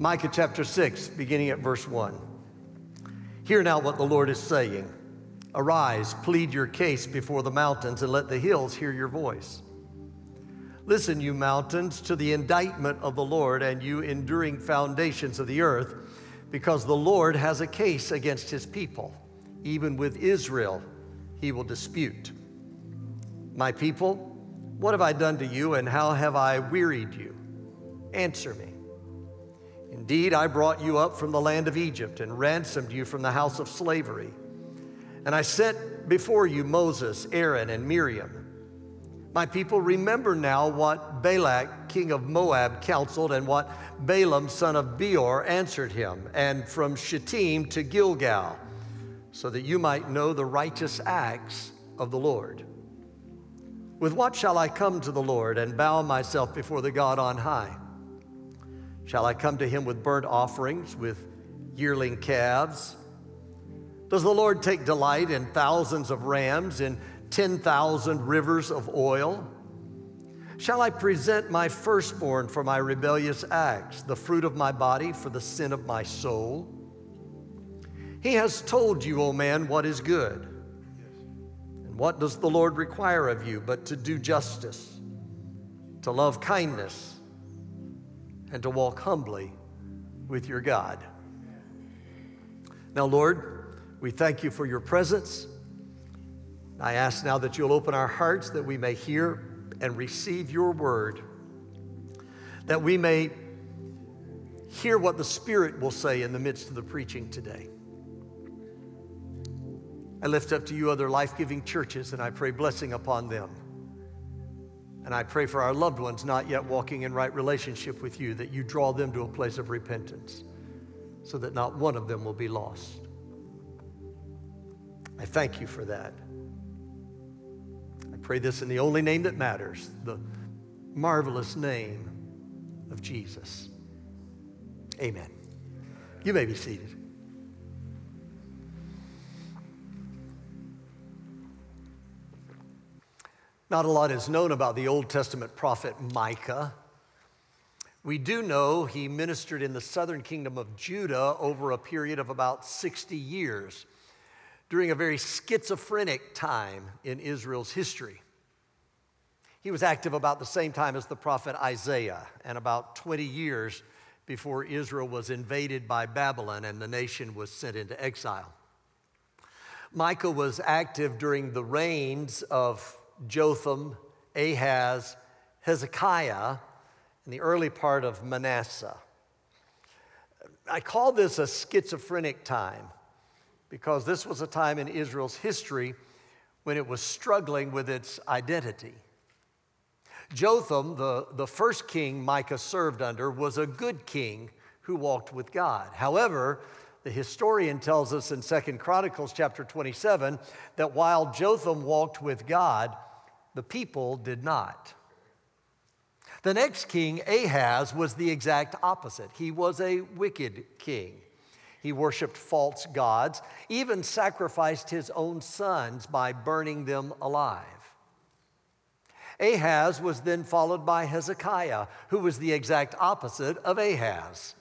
Micah chapter 6, beginning at verse 1. Hear now what the Lord is saying. Arise, plead your case before the mountains, and let the hills hear your voice. Listen, you mountains, to the indictment of the Lord, and you enduring foundations of the earth, because the Lord has a case against his people. Even with Israel, he will dispute. My people, what have I done to you, and how have I wearied you? Answer me. Indeed, I brought you up from the land of Egypt and ransomed you from the house of slavery. And I sent before you Moses, Aaron, and Miriam. My people, remember now what Balak, king of Moab, counseled and what Balaam, son of Beor, answered him, and from Shittim to Gilgal, so that you might know the righteous acts of the Lord. With what shall I come to the Lord and bow myself before the God on high? Shall I come to him with burnt offerings, with yearling calves? Does the Lord take delight in thousands of rams, in 10,000 rivers of oil? Shall I present my firstborn for my rebellious acts, the fruit of my body for the sin of my soul? He has told you, O man, what is good. And what does the Lord require of you but to do justice, to love kindness, and to walk humbly with your God? Now, Lord, we thank you for your presence. I ask now that you'll open our hearts that we may hear and receive your word, that we may hear what the Spirit will say in the midst of the preaching today. I lift up to you other life giving churches and I pray blessing upon them. And I pray for our loved ones not yet walking in right relationship with you, that you draw them to a place of repentance so that not one of them will be lost. I thank you for that. I pray this in the only name that matters, the marvelous name of Jesus. Amen. You may be seated. Not a lot is known about the Old Testament prophet Micah. We do know he ministered in the southern kingdom of Judah over a period of about 60 years during a very schizophrenic time in Israel's history. He was active about the same time as the prophet Isaiah and about 20 years before Israel was invaded by Babylon and the nation was sent into exile. Micah was active during the reigns of Jotham, Ahaz, Hezekiah, and the early part of Manasseh. I call this a schizophrenic time because this was a time in Israel's history when it was struggling with its identity. Jotham, the, the first king Micah served under, was a good king who walked with God. However, the historian tells us in Second Chronicles chapter 27 that while Jotham walked with God, the people did not. The next king, Ahaz, was the exact opposite. He was a wicked king. He worshiped false gods, even sacrificed his own sons by burning them alive. Ahaz was then followed by Hezekiah, who was the exact opposite of Ahaz.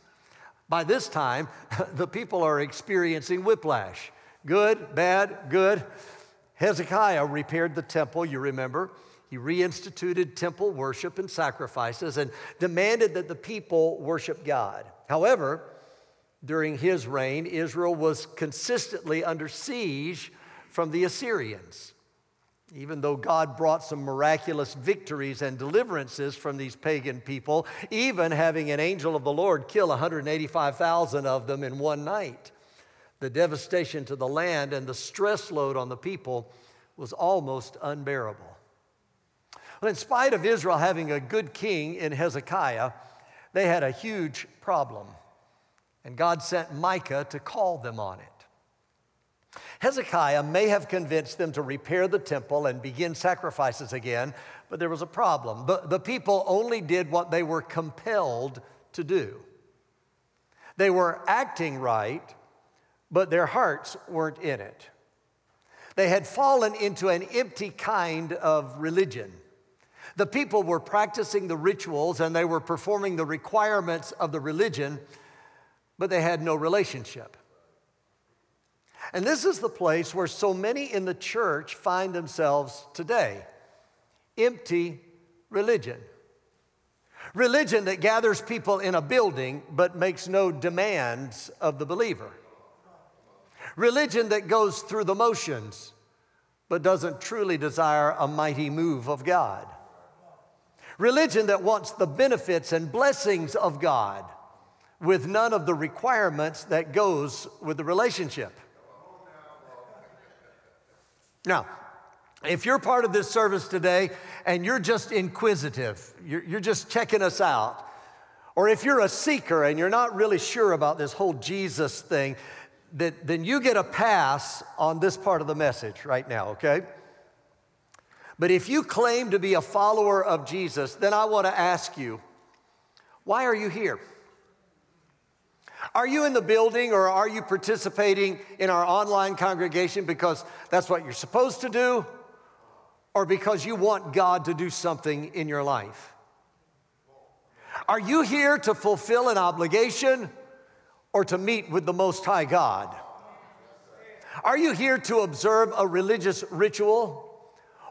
By this time, the people are experiencing whiplash good, bad, good. Hezekiah repaired the temple, you remember. He reinstituted temple worship and sacrifices and demanded that the people worship God. However, during his reign, Israel was consistently under siege from the Assyrians. Even though God brought some miraculous victories and deliverances from these pagan people, even having an angel of the Lord kill 185,000 of them in one night, the devastation to the land and the stress load on the people was almost unbearable. In spite of Israel having a good king in Hezekiah, they had a huge problem. And God sent Micah to call them on it. Hezekiah may have convinced them to repair the temple and begin sacrifices again, but there was a problem. The, the people only did what they were compelled to do. They were acting right, but their hearts weren't in it. They had fallen into an empty kind of religion. The people were practicing the rituals and they were performing the requirements of the religion, but they had no relationship. And this is the place where so many in the church find themselves today empty religion. Religion that gathers people in a building but makes no demands of the believer. Religion that goes through the motions but doesn't truly desire a mighty move of God. Religion that wants the benefits and blessings of God with none of the requirements that goes with the relationship. Now, if you're part of this service today and you're just inquisitive, you're, you're, just checking us out, or if you're a seeker and you're not really sure about this whole Jesus thing, that, then you get a pass on this part of the message right now, okay? But if you claim to be a follower of Jesus, then I want to ask you, why are you here? Are you in the building or are you participating in our online congregation because that's what you're supposed to do or because you want God to do something in your life? Are you here to fulfill an obligation or to meet with the Most High God? Are you here to observe a religious ritual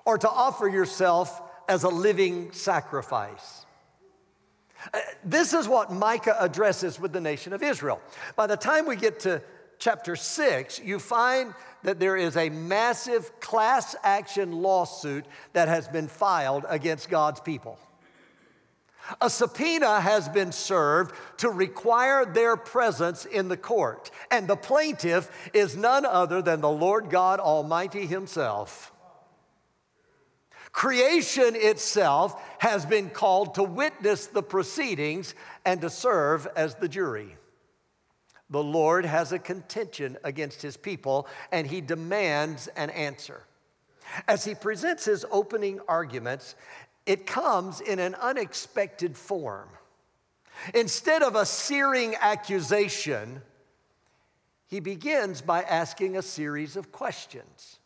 or to offer yourself as a living sacrifice? Uh, this is what Micah addresses with the nation of Israel. By the time we get to chapter 6, you find that there is a massive class action lawsuit that has been filed against God's people. A subpoena has been served to require their presence in the court, and the plaintiff is none other than the Lord God Almighty Himself. Creation itself has been called to witness the proceedings and to serve as the jury. The Lord has a contention against his people and he demands an answer. As he presents his opening arguments, it comes in an unexpected form. Instead of a searing accusation, he begins by asking a series of questions.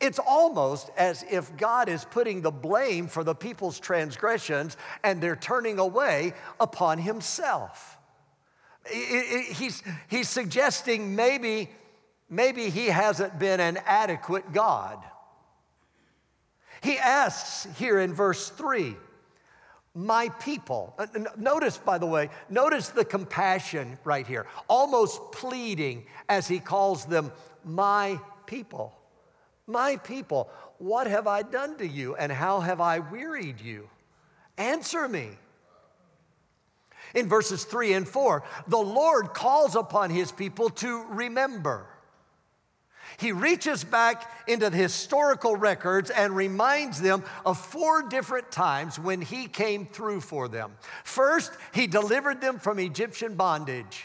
It's almost as if God is putting the blame for the people's transgressions and they're turning away upon himself. He's, he's suggesting maybe, maybe he hasn't been an adequate God. He asks here in verse 3, my people. Uh, notice, by the way, notice the compassion right here, almost pleading as he calls them my people. My people, what have I done to you and how have I wearied you? Answer me. In verses three and four, the Lord calls upon his people to remember. He reaches back into the historical records and reminds them of four different times when he came through for them. First, he delivered them from Egyptian bondage.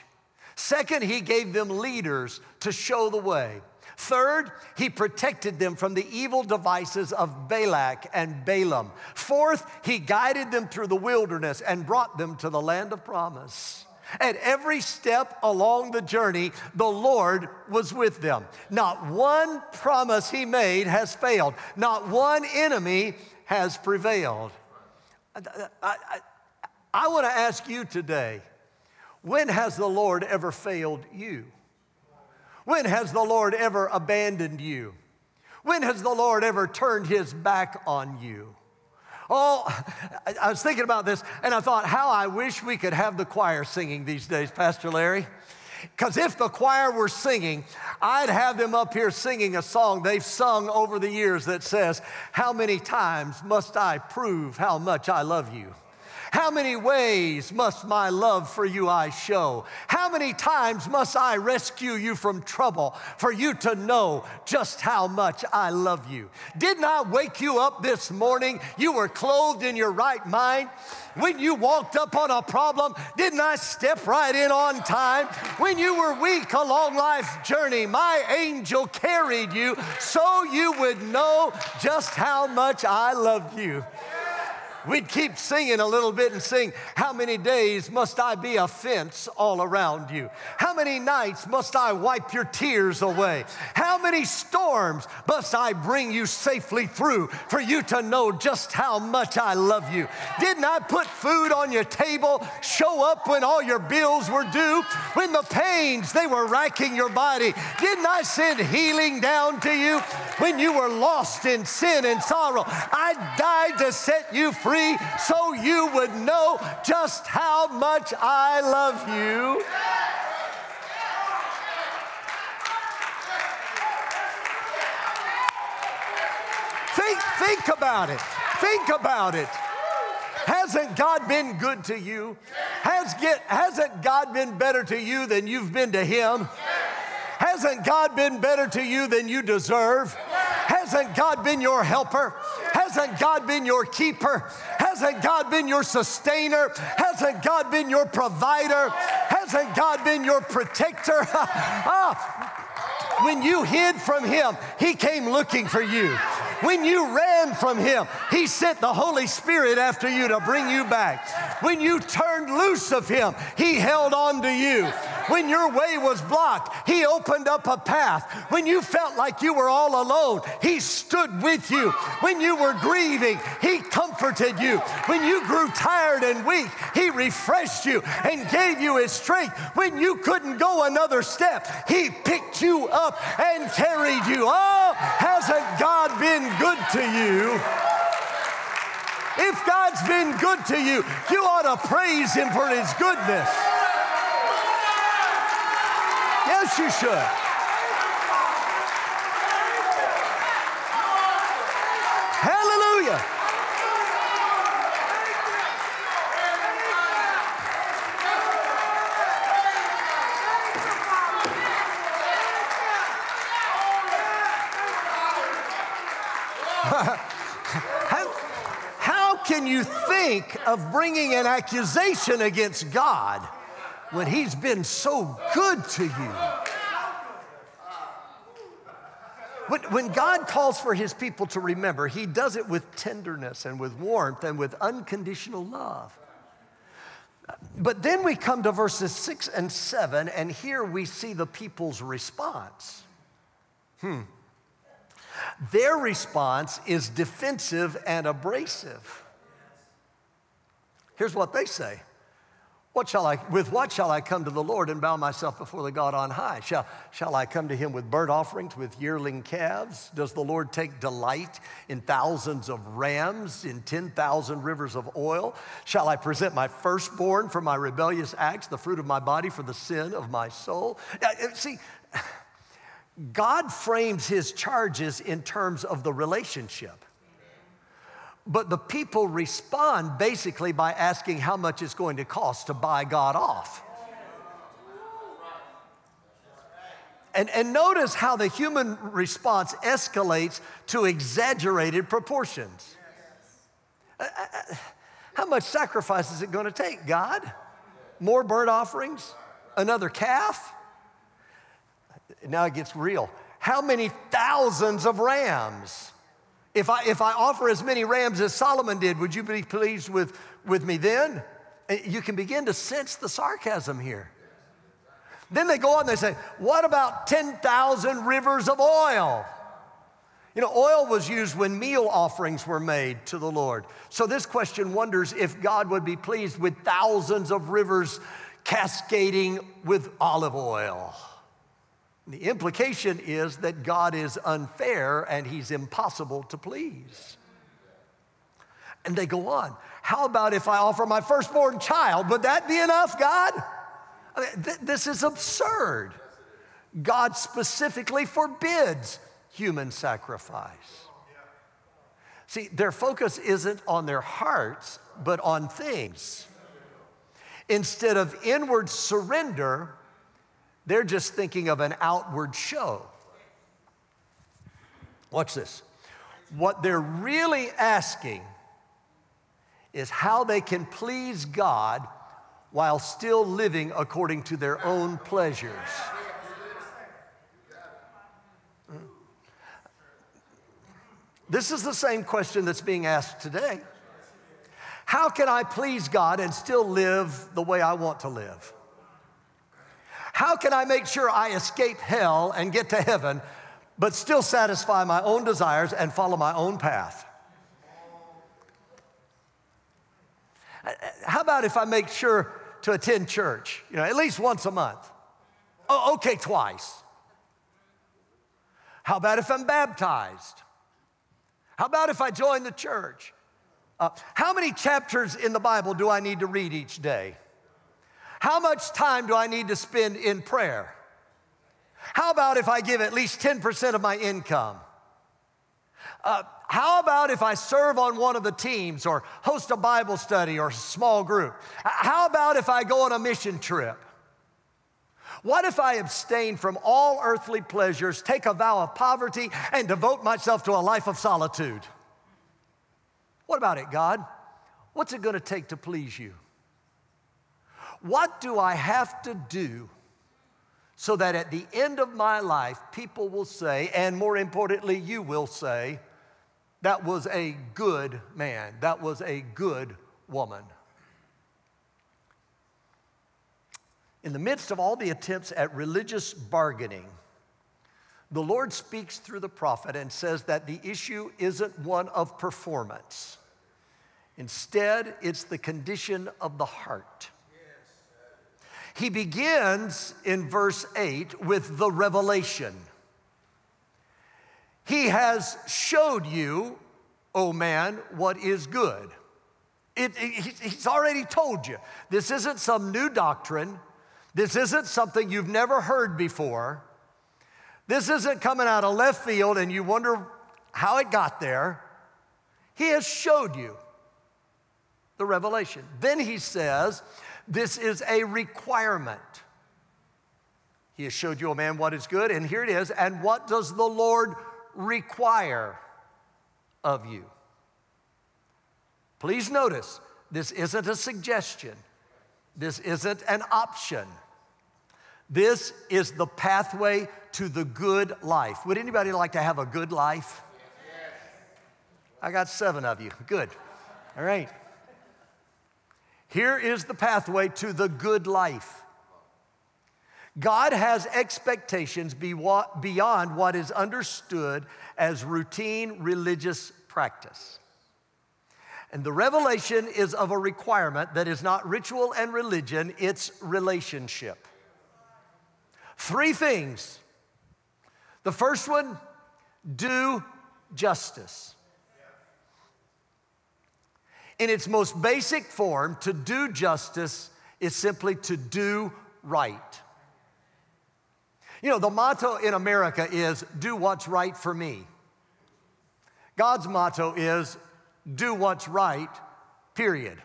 Second, he gave them leaders to show the way. Third, he protected them from the evil devices of Balak and Balaam. Fourth, he guided them through the wilderness and brought them to the land of promise. At every step along the journey, the Lord was with them. Not one promise he made has failed, not one enemy has prevailed. I, I, I, want to ask you today when has the Lord ever failed you? When has the Lord ever abandoned you? When has the Lord ever turned his back on you? Oh, I was thinking about this and I thought, how I wish we could have the choir singing these days, Pastor Larry. Because if the choir were singing, I'd have them up here singing a song they've sung over the years that says, How many times must I prove how much I love you? How many ways must my love for you I show? How many times must I rescue you from trouble for you to know just how much I love you? Didn't I wake you up this morning? You were clothed in your right mind. When you walked up on a problem, didn't I step right in on time? When you were weak along life's journey, my angel carried you so you would know just how much I love you. We'd keep singing a little bit and sing, How many days must I be a fence all around you? How many nights must I wipe your tears away? How many storms must I bring you safely through for you to know just how much I love you? Didn't I put food on your table, show up when all your bills were due, when the pains they were racking your body? Didn't I send healing down to you when you were lost in sin and sorrow? I died to set you free free so you would know just how much I love you. Think, think about it. Think about it. Hasn't God been good to you? Has get, hasn't God been better to you than you've been to Him? Hasn't God been better to you than you deserve? Hasn't God been your helper? Hasn't God been your keeper? Hasn't God been your sustainer? Hasn't God been your provider? Hasn't God been your protector? ah, when you hid from Him, He came looking for you. When you ran from Him, He sent the Holy Spirit after you to bring you back. When you turned loose of Him, He held on to you. When your way was blocked, He opened up a path. When you felt like you were all alone, He stood with you. When you were grieving, He comforted you. When you grew tired and weak, He refreshed you and gave you His strength. When you couldn't go another step, He picked you up and carried you. Oh, hasn't God been good to you. If God's been good to you, you ought to praise Him for His goodness. Yes, you should. Hallelujah. how can you think of bringing an accusation against God when He's been so good to you? When, God calls for his people to remember, he does it with tenderness and with warmth and with unconditional love. But then we come to verses six and seven, and here we see the people's response. Hmm. Their response is defensive and abrasive. Here's what they say. What shall I, with what shall I come to the Lord and bow myself before the God on high? Shall, shall I come to him with burnt offerings, with yearling calves? Does the Lord take delight in thousands of rams, in 10,000 rivers of oil? Shall I present my firstborn for my rebellious acts, the fruit of my body for the sin of my soul? Uh, uh, see, God frames his charges in terms of the relationship. But the people respond basically by asking how much it's going to cost to buy God off. And, and notice how the human response escalates to exaggerated proportions. Uh, uh, uh, how much sacrifice is it going to take, God? More burnt offerings? Another calf? now it gets real. How many thousands of rams? If I, if I offer as many rams as Solomon did, would you be pleased with, with me then? Eh, you can begin to sense the sarcasm here. Then they go on, and they say, What about 10,000 rivers of oil? You know, oil was used when meal offerings were made to the Lord. So this question wonders if God would be pleased with thousands of rivers cascading with olive oil. The implication is that God is unfair and he's impossible to please. And they go on. How about if I offer my firstborn child? Would that be enough, God? I mean, th- this is absurd. God specifically forbids human sacrifice. See, their focus isn't on their hearts, but on things. Instead of inward surrender, they're just thinking of an outward show. Watch this. What they're really asking is how they can please God while still living according to their own pleasures. This is the same question that's being asked today. How can I please God and still live the way I want to live? How can I make sure I escape hell and get to heaven, but still satisfy my own desires and follow my own path? How about if I make sure to attend church, you know, at least once a month? Oh, okay, twice. How about if I'm baptized? How about if I join the church? Uh, how many chapters in the Bible do I need to read each day? How much time do I need to spend in prayer? How about if I give at least 10% of my income? Uh, how about if I serve on one of the teams or host a Bible study or small group? How about if I go on a mission trip? What if I abstain from all earthly pleasures, take a vow of poverty, and devote myself to a life of solitude? What about it, God? What's it gonna take to please you? What do I have to do so that at the end of my life, people will say, and more importantly, you will say, that was a good man, that was a good woman? In the midst of all the attempts at religious bargaining, the Lord speaks through the prophet and says that the issue isn't one of performance. Instead, it's the condition of the heart. He begins in verse 8 with the revelation. He has showed you, O oh man, what is good. It, it, he's already told you. This isn't some new doctrine. This isn't something you've never heard before. This isn't coming out of left field and you wonder how it got there. He has showed you the revelation. Then he says, This is a requirement. He has showed you, a man, what is good, and here it is. And what does the Lord require of you? Please notice, this isn't a suggestion. This isn't an option. This is the pathway to the good life. Would anybody like to have a good life? I got seven of you. Good. All right. Here is the pathway to the good life. God has expectations beyond what is understood as routine religious practice. And the revelation is of a requirement that is not ritual and religion, it's relationship. Three things. The first one, do justice. In its most basic form, to do justice is simply to do right. You know, the motto in America is do what's right for me. God's motto is do what's right, period.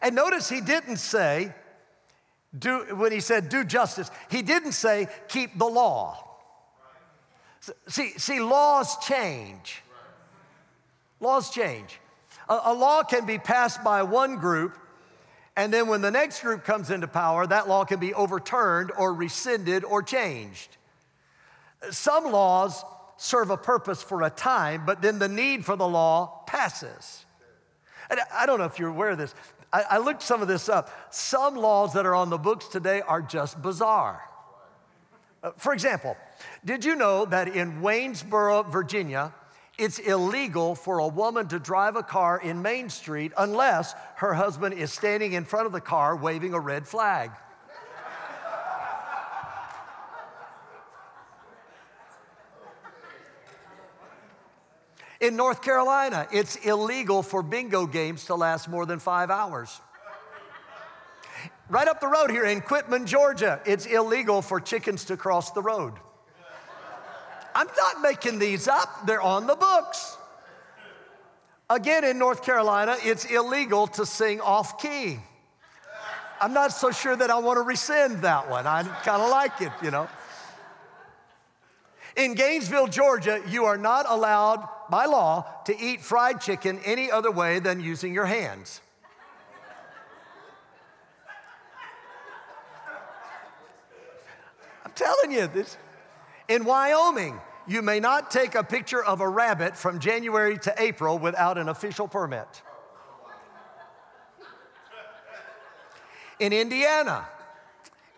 And notice he didn't say, do, when he said do justice, he didn't say keep the law. See, see laws change. Laws change. A, a law can be passed by one group, and then when the next group comes into power, that law can be overturned or rescinded or changed. Some laws serve a purpose for a time, but then the need for the law passes. And I don't know if you're aware of this. I, I looked some of this up. Some laws that are on the books today are just bizarre. Uh, for example, did you know that in Waynesboro, Virginia, it's illegal for a woman to drive a car in Main Street unless her husband is standing in front of the car waving a red flag? In North Carolina, it's illegal for bingo games to last more than five hours. Right up the road here in Quitman, Georgia, it's illegal for chickens to cross the road. I'm not making these up, they're on the books. Again, in North Carolina, it's illegal to sing off key. I'm not so sure that I want to rescind that one. I kind of like it, you know. In Gainesville, Georgia, you are not allowed by law to eat fried chicken any other way than using your hands. I'm telling you this. In Wyoming, you may not take a picture of a rabbit from January to April without an official permit. In Indiana,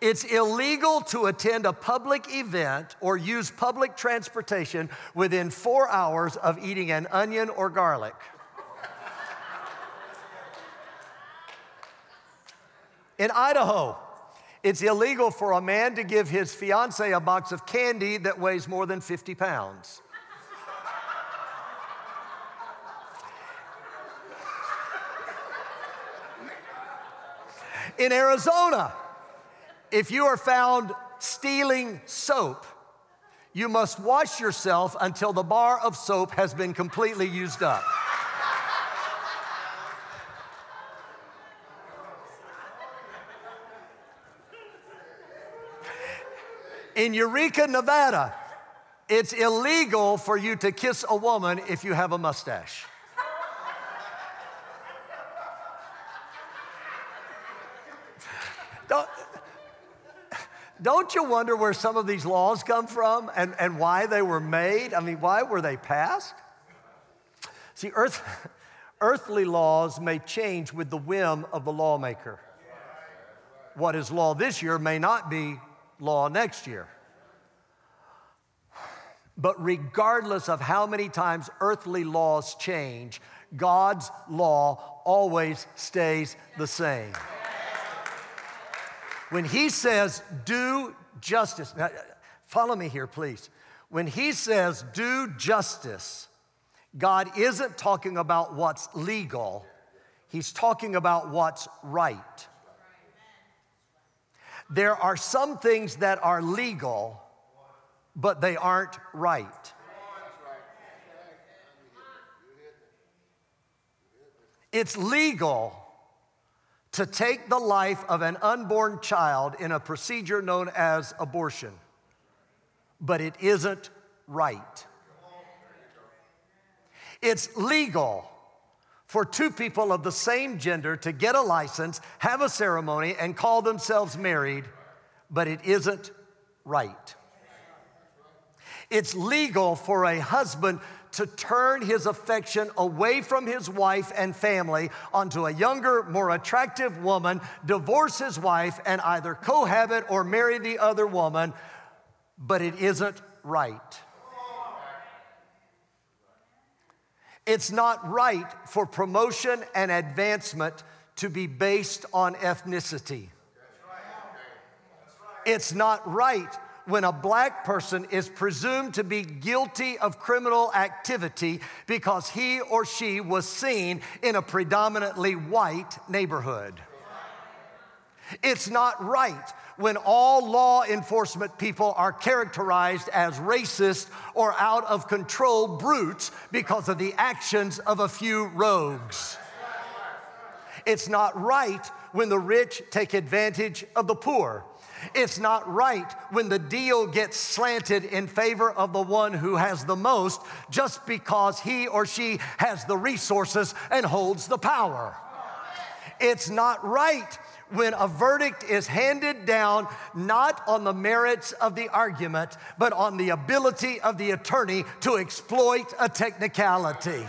it's illegal to attend a public event or use public transportation within four hours of eating an onion or garlic. In Idaho, it's illegal for a man to give his fiancee a box of candy that weighs more than 50 pounds. In Arizona, if you are found stealing soap, you must wash yourself until the bar of soap has been completely used up. In Eureka, Nevada, it's illegal for you to kiss a woman if you have a mustache. Don't, don't you wonder where some of these laws come from and, and why they were made? I mean, why were they passed? See, earth, earthly laws may change with the whim of the lawmaker. What is law this year may not be law next year. But regardless of how many times earthly laws change, God's law always stays the same. When he says, do justice, now, follow me here, please. When he says, do justice, God isn't talking about what's legal, he's talking about what's right. There are some things that are legal, but they aren't right. It's legal to take the life of an unborn child in a procedure known as abortion, but it isn't right. It's legal for two people of the same gender to get a license, have a ceremony, and call themselves married, but it isn't right. It's legal for a husband to turn his affection away from his wife and family onto a younger, more attractive woman, divorce his wife, and either cohabit or marry the other woman, but it isn't right. It's not right for promotion and advancement to be based on ethnicity. It's not right when a black person is presumed to be guilty of criminal activity because he or she was seen in a predominantly white neighborhood. It's not right when all law enforcement people are characterized as racist or out of control brutes because of the actions of a few rogues. It's not right when the rich take advantage of the poor. It's not right when the deal gets slanted in favor of the one who has the most just because he or she has the resources and holds the power. It's not right when a verdict is handed down not on the merits of the argument, but on the ability of the attorney to exploit a technicality.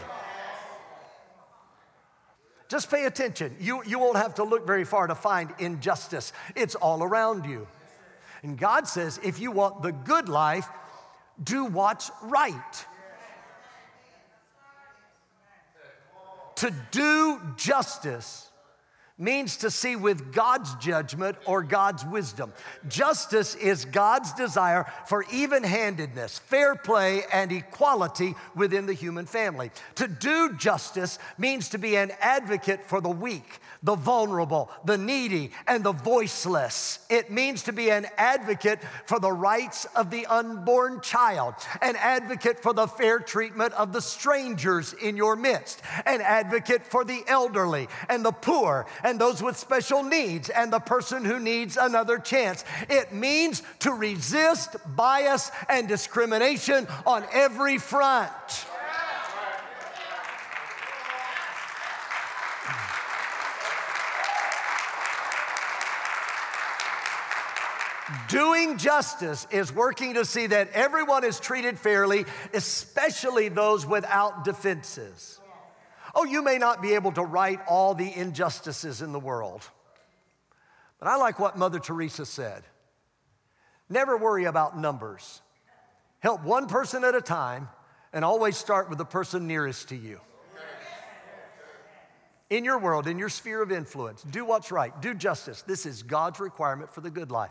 Just pay attention. You, you won't have to look very far to find injustice, it's all around you. And God says, if you want the good life, do what's right. To do justice means to see with God's judgment or God's wisdom. Justice is God's desire for even handedness, fair play, and equality within the human family. To do justice means to be an advocate for the weak, the vulnerable, the needy, and the voiceless. It means to be an advocate for the rights of the unborn child, an advocate for the fair treatment of the strangers in your midst, an advocate for the elderly and the poor and those with special needs and the person who needs another chance. It means to resist bias and discrimination on every front. Doing justice is working to see that everyone is treated fairly, especially those without defenses. Oh, you may not be able to right all the injustices in the world, But I like what Mother Teresa said never worry about numbers. Help one person at a time and always start with the person nearest to you. In your world, in your sphere of influence, do what's right, do justice. This is God's requirement for the good life.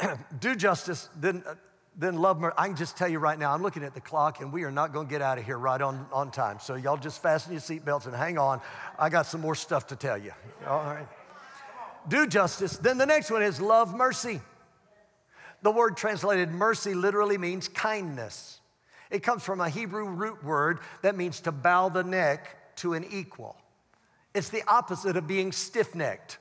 do justice, then, uh, then love mercy. I can just tell you right now, I'm looking at the clock and we are not going to get out of here right on, on time. So y'all just fasten your seatbelts and hang on. I got some more stuff to tell you. All right. Do justice. Then the next one is love mercy. The word translated mercy literally means kindness. It comes from a Hebrew root word that means to bow the neck to an equal. It's the opposite of being stiff necked.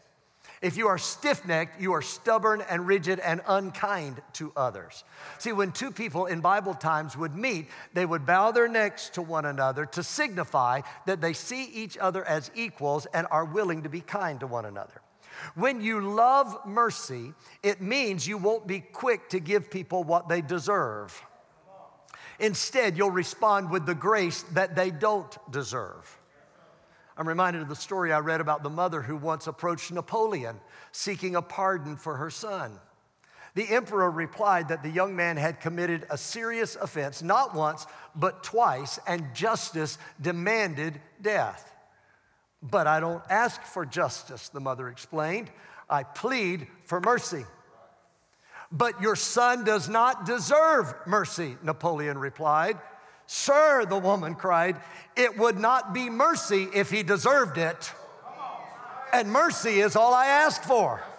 If you are stiff necked, you are stubborn and rigid and unkind to others. See, when two people in Bible times would meet, they would bow their necks to one another to signify that they see each other as equals and are willing to be kind to one another. When you love mercy, it means you won't be quick to give people what they deserve. Instead, you'll respond with the grace that they don't deserve. I'm reminded of the story I read about the mother who once approached Napoleon seeking a pardon for her son. The emperor replied that the young man had committed a serious offense, not once, but twice, and justice demanded death. But I don't ask for justice, the mother explained. I plead for mercy. But your son does not deserve mercy, Napoleon replied. Sir, the woman cried, it would not be mercy if he deserved it. And mercy is all I ask for.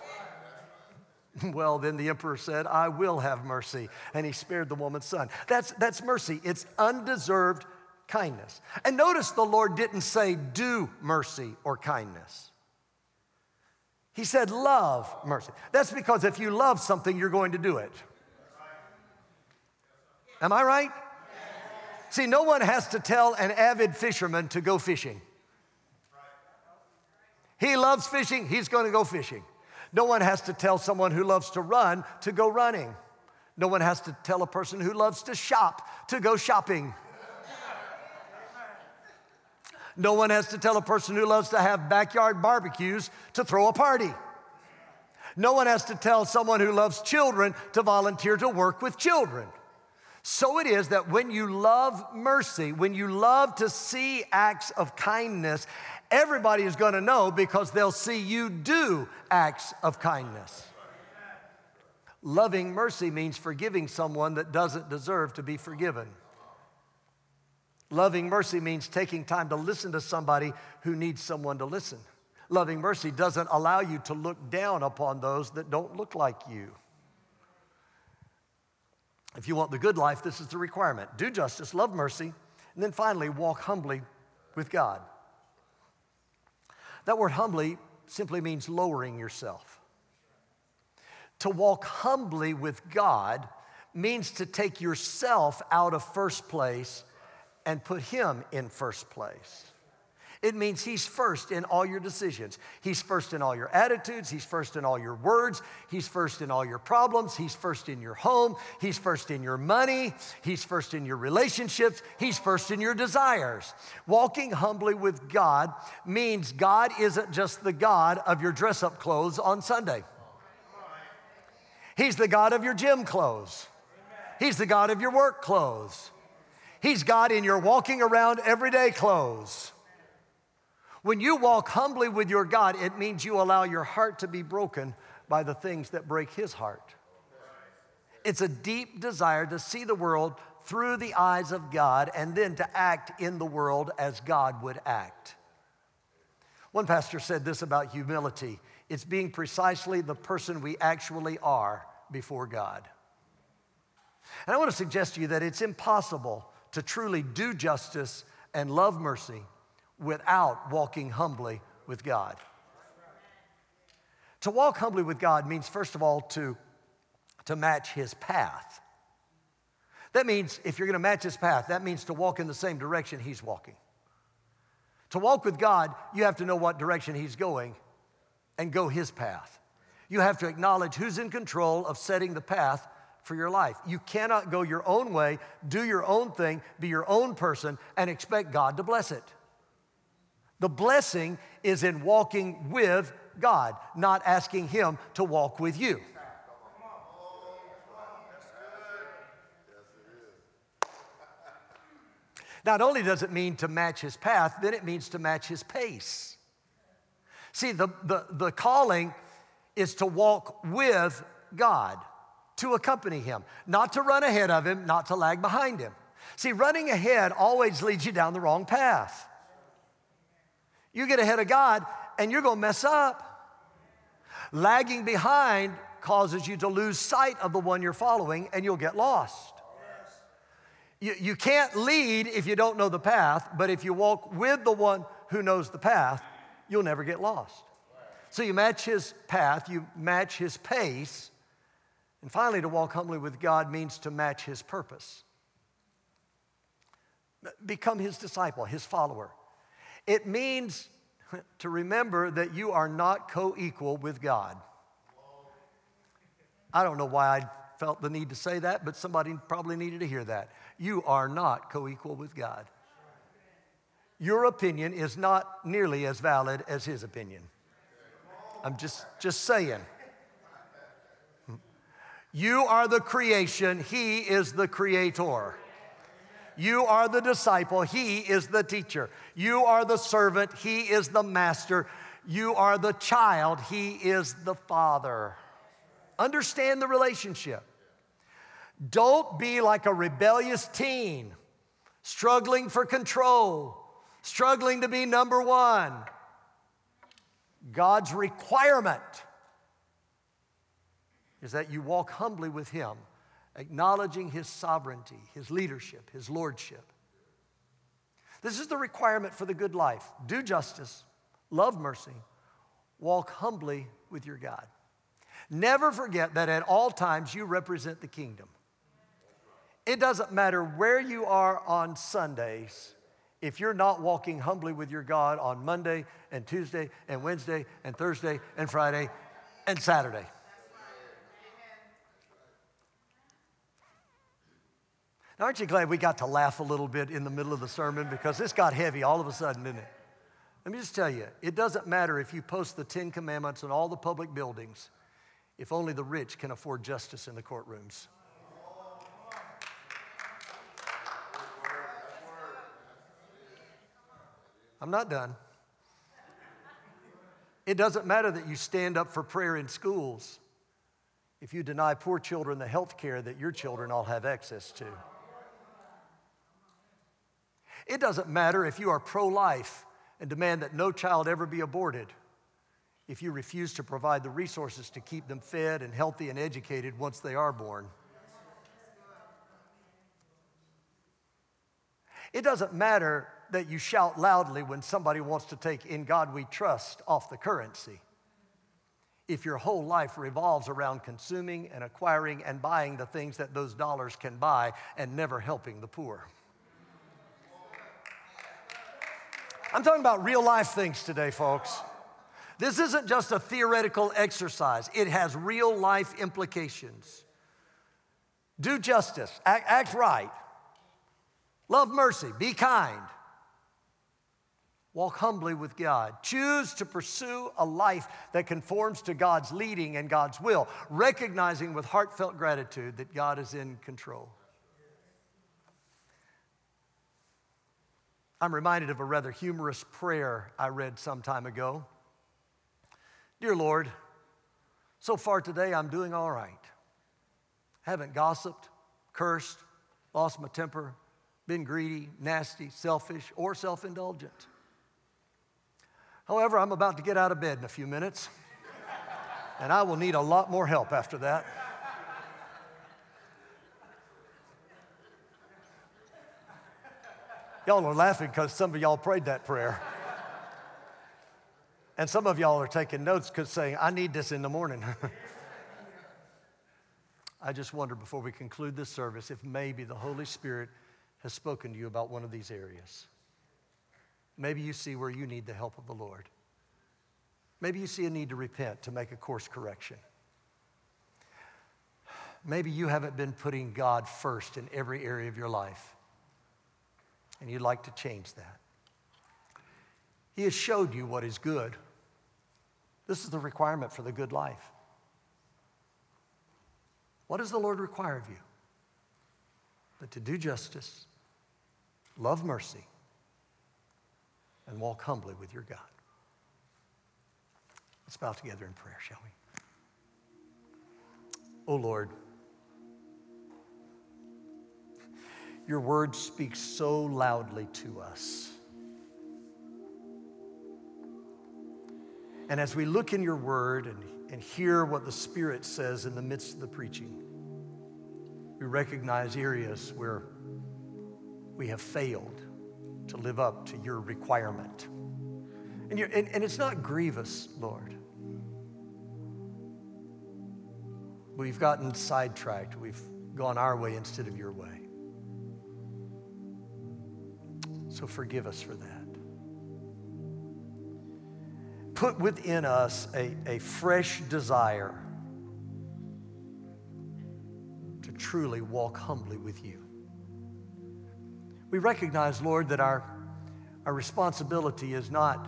Well, then the emperor said, I will have mercy. And he spared the woman's son. That's, that's mercy. It's undeserved kindness. And notice the Lord didn't say do mercy or kindness. He said love mercy. That's because if you love something, you're going to do it. Am I right? See, no one has to tell an avid fisherman to go fishing. He loves fishing, he's going to go fishing. No one has to tell someone who loves to run to go running. No one has to tell a person who loves to shop to go shopping. No one has to tell a person who loves to have backyard barbecues to throw a party. No one has to tell someone who loves children to volunteer to work with children. So it is that when you love mercy, when you love to see acts of kindness, everybody is going to know because they'll see you do acts of kindness. Loving mercy means forgiving someone that doesn't deserve to be forgiven. Loving mercy means taking time to listen to somebody who needs someone to listen. Loving mercy doesn't allow you to look down upon those that don't look like you. If you want the good life, this is the requirement do justice, love mercy, and then finally, walk humbly with God. That word humbly simply means lowering yourself. To walk humbly with God means to take yourself out of first place and put Him in first place. It means He's first in all your decisions. He's first in all your attitudes. He's first in all your words. He's first in all your problems. He's first in your home. He's first in your money. He's first in your relationships. He's first in your desires. Walking humbly with God means God isn't just the God of your dress up clothes on Sunday, He's the God of your gym clothes, He's the God of your work clothes. He's God in your walking around everyday clothes. When you walk humbly with your God, it means you allow your heart to be broken by the things that break His heart. It's a deep desire to see the world through the eyes of God and then to act in the world as God would act. One pastor said this about humility it's being precisely the person we actually are before God. And I want to suggest to you that it's impossible to truly do justice and love mercy without walking humbly with God. To walk humbly with God means, first of all, to, to match his path. That means if you're going to match his path, that means to walk in the same direction he's walking. To walk with God, you have to know what direction he's going and go his path. You have to acknowledge who's in control of setting the path for your life. You cannot go your own way, do your own thing, be your own person, and expect God to bless it. The blessing is in walking with God, not asking Him to walk with you. Not only does it mean to match his path, then it means to match his pace. See, the, the, the calling is to walk with God, to accompany him, not to run ahead of him, not to lag behind him. See, running ahead always leads you down the wrong path. You get ahead of God and you're going to mess up. Lagging behind causes you to lose sight of the one you're following and you'll get lost. You, you can't lead if you don't know the path, but if you walk with the one who knows the path, you'll never get lost. So you match his path, you match his pace, and finally, to walk humbly with God means to match his purpose. Become his disciple, his follower. It means to remember that you are not co equal with God. I don't know why I felt the need to say that, but somebody probably needed to hear that. You are not co equal with God. Your opinion is not nearly as valid as his opinion. I'm just, just saying. You are the creation, he is the creator. You are the disciple, he is the teacher. You are the servant, he is the master. You are the child, he is the father. Understand the relationship. Don't be like a rebellious teen, struggling for control, struggling to be number one. God's requirement is that you walk humbly with Him, acknowledging His sovereignty, His leadership, His lordship. This is the requirement for the good life do justice, love mercy, walk humbly with your God. Never forget that at all times you represent the kingdom. It doesn't matter where you are on Sundays if you're not walking humbly with your God on Monday and Tuesday and Wednesday and Thursday and Friday and Saturday. Now, aren't you glad we got to laugh a little bit in the middle of the sermon because this got heavy all of a sudden, didn't it? Let me just tell you, it doesn't matter if you post the Ten Commandments in all the public buildings if only the rich can afford justice in the courtrooms. I'm not done. It doesn't matter that you stand up for prayer in schools if you deny poor children the health care that your children all have access to. It doesn't matter if you are pro life and demand that no child ever be aborted if you refuse to provide the resources to keep them fed and healthy and educated once they are born. It doesn't matter that you shout loudly when somebody wants to take in God we trust off the currency. If your whole life revolves around consuming and acquiring and buying the things that those dollars can buy and never helping the poor. I'm talking about real life things today, folks. This isn't just a theoretical exercise, it has real life implications. Do justice, act, act right, love mercy, be kind, Walk humbly with God. Choose to pursue a life that conforms to God's leading and God's will, recognizing with heartfelt gratitude that God is in control. I'm reminded of a rather humorous prayer I read some time ago. Dear Lord, so far today I'm doing all right. Haven't gossiped, cursed, lost my temper, been greedy, nasty, selfish, or self indulgent. However, I'm about to get out of bed in a few minutes, and I will need a lot more help after that. Y'all are laughing because some of y'all prayed that prayer. And some of y'all are taking notes because saying, I need this in the morning. I just wonder before we conclude this service if maybe the Holy Spirit has spoken to you about one of these areas. Maybe you see where you need the help of the Lord. Maybe you see a need to repent, to make a course correction. Maybe you haven't been putting God first in every area of your life, and you'd like to change that. He has showed you what is good. This is the requirement for the good life. What does the Lord require of you? But to do justice, love mercy, and walk humbly with your God. Let's bow together in prayer, shall we? Oh Lord, your word speaks so loudly to us. And as we look in your word and, and hear what the Spirit says in the midst of the preaching, we recognize areas where we have failed to live up to your requirement. And, and, and it's not grievous, Lord. We've gotten sidetracked. We've gone our way instead of your way. So forgive us for that. Put within us a, a fresh desire to truly walk humbly with you. We recognize, Lord, that our, our responsibility is not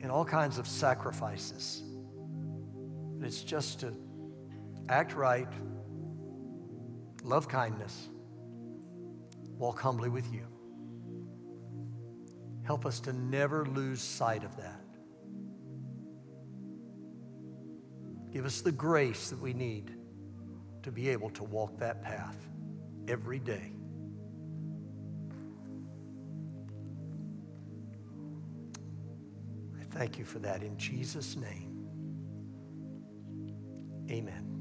in all kinds of sacrifices, it's just to act right, love kindness, walk humbly with you. Help us to never lose sight of that. Give us the grace that we need to be able to walk that path every day. I thank you for that in Jesus' name. Amen.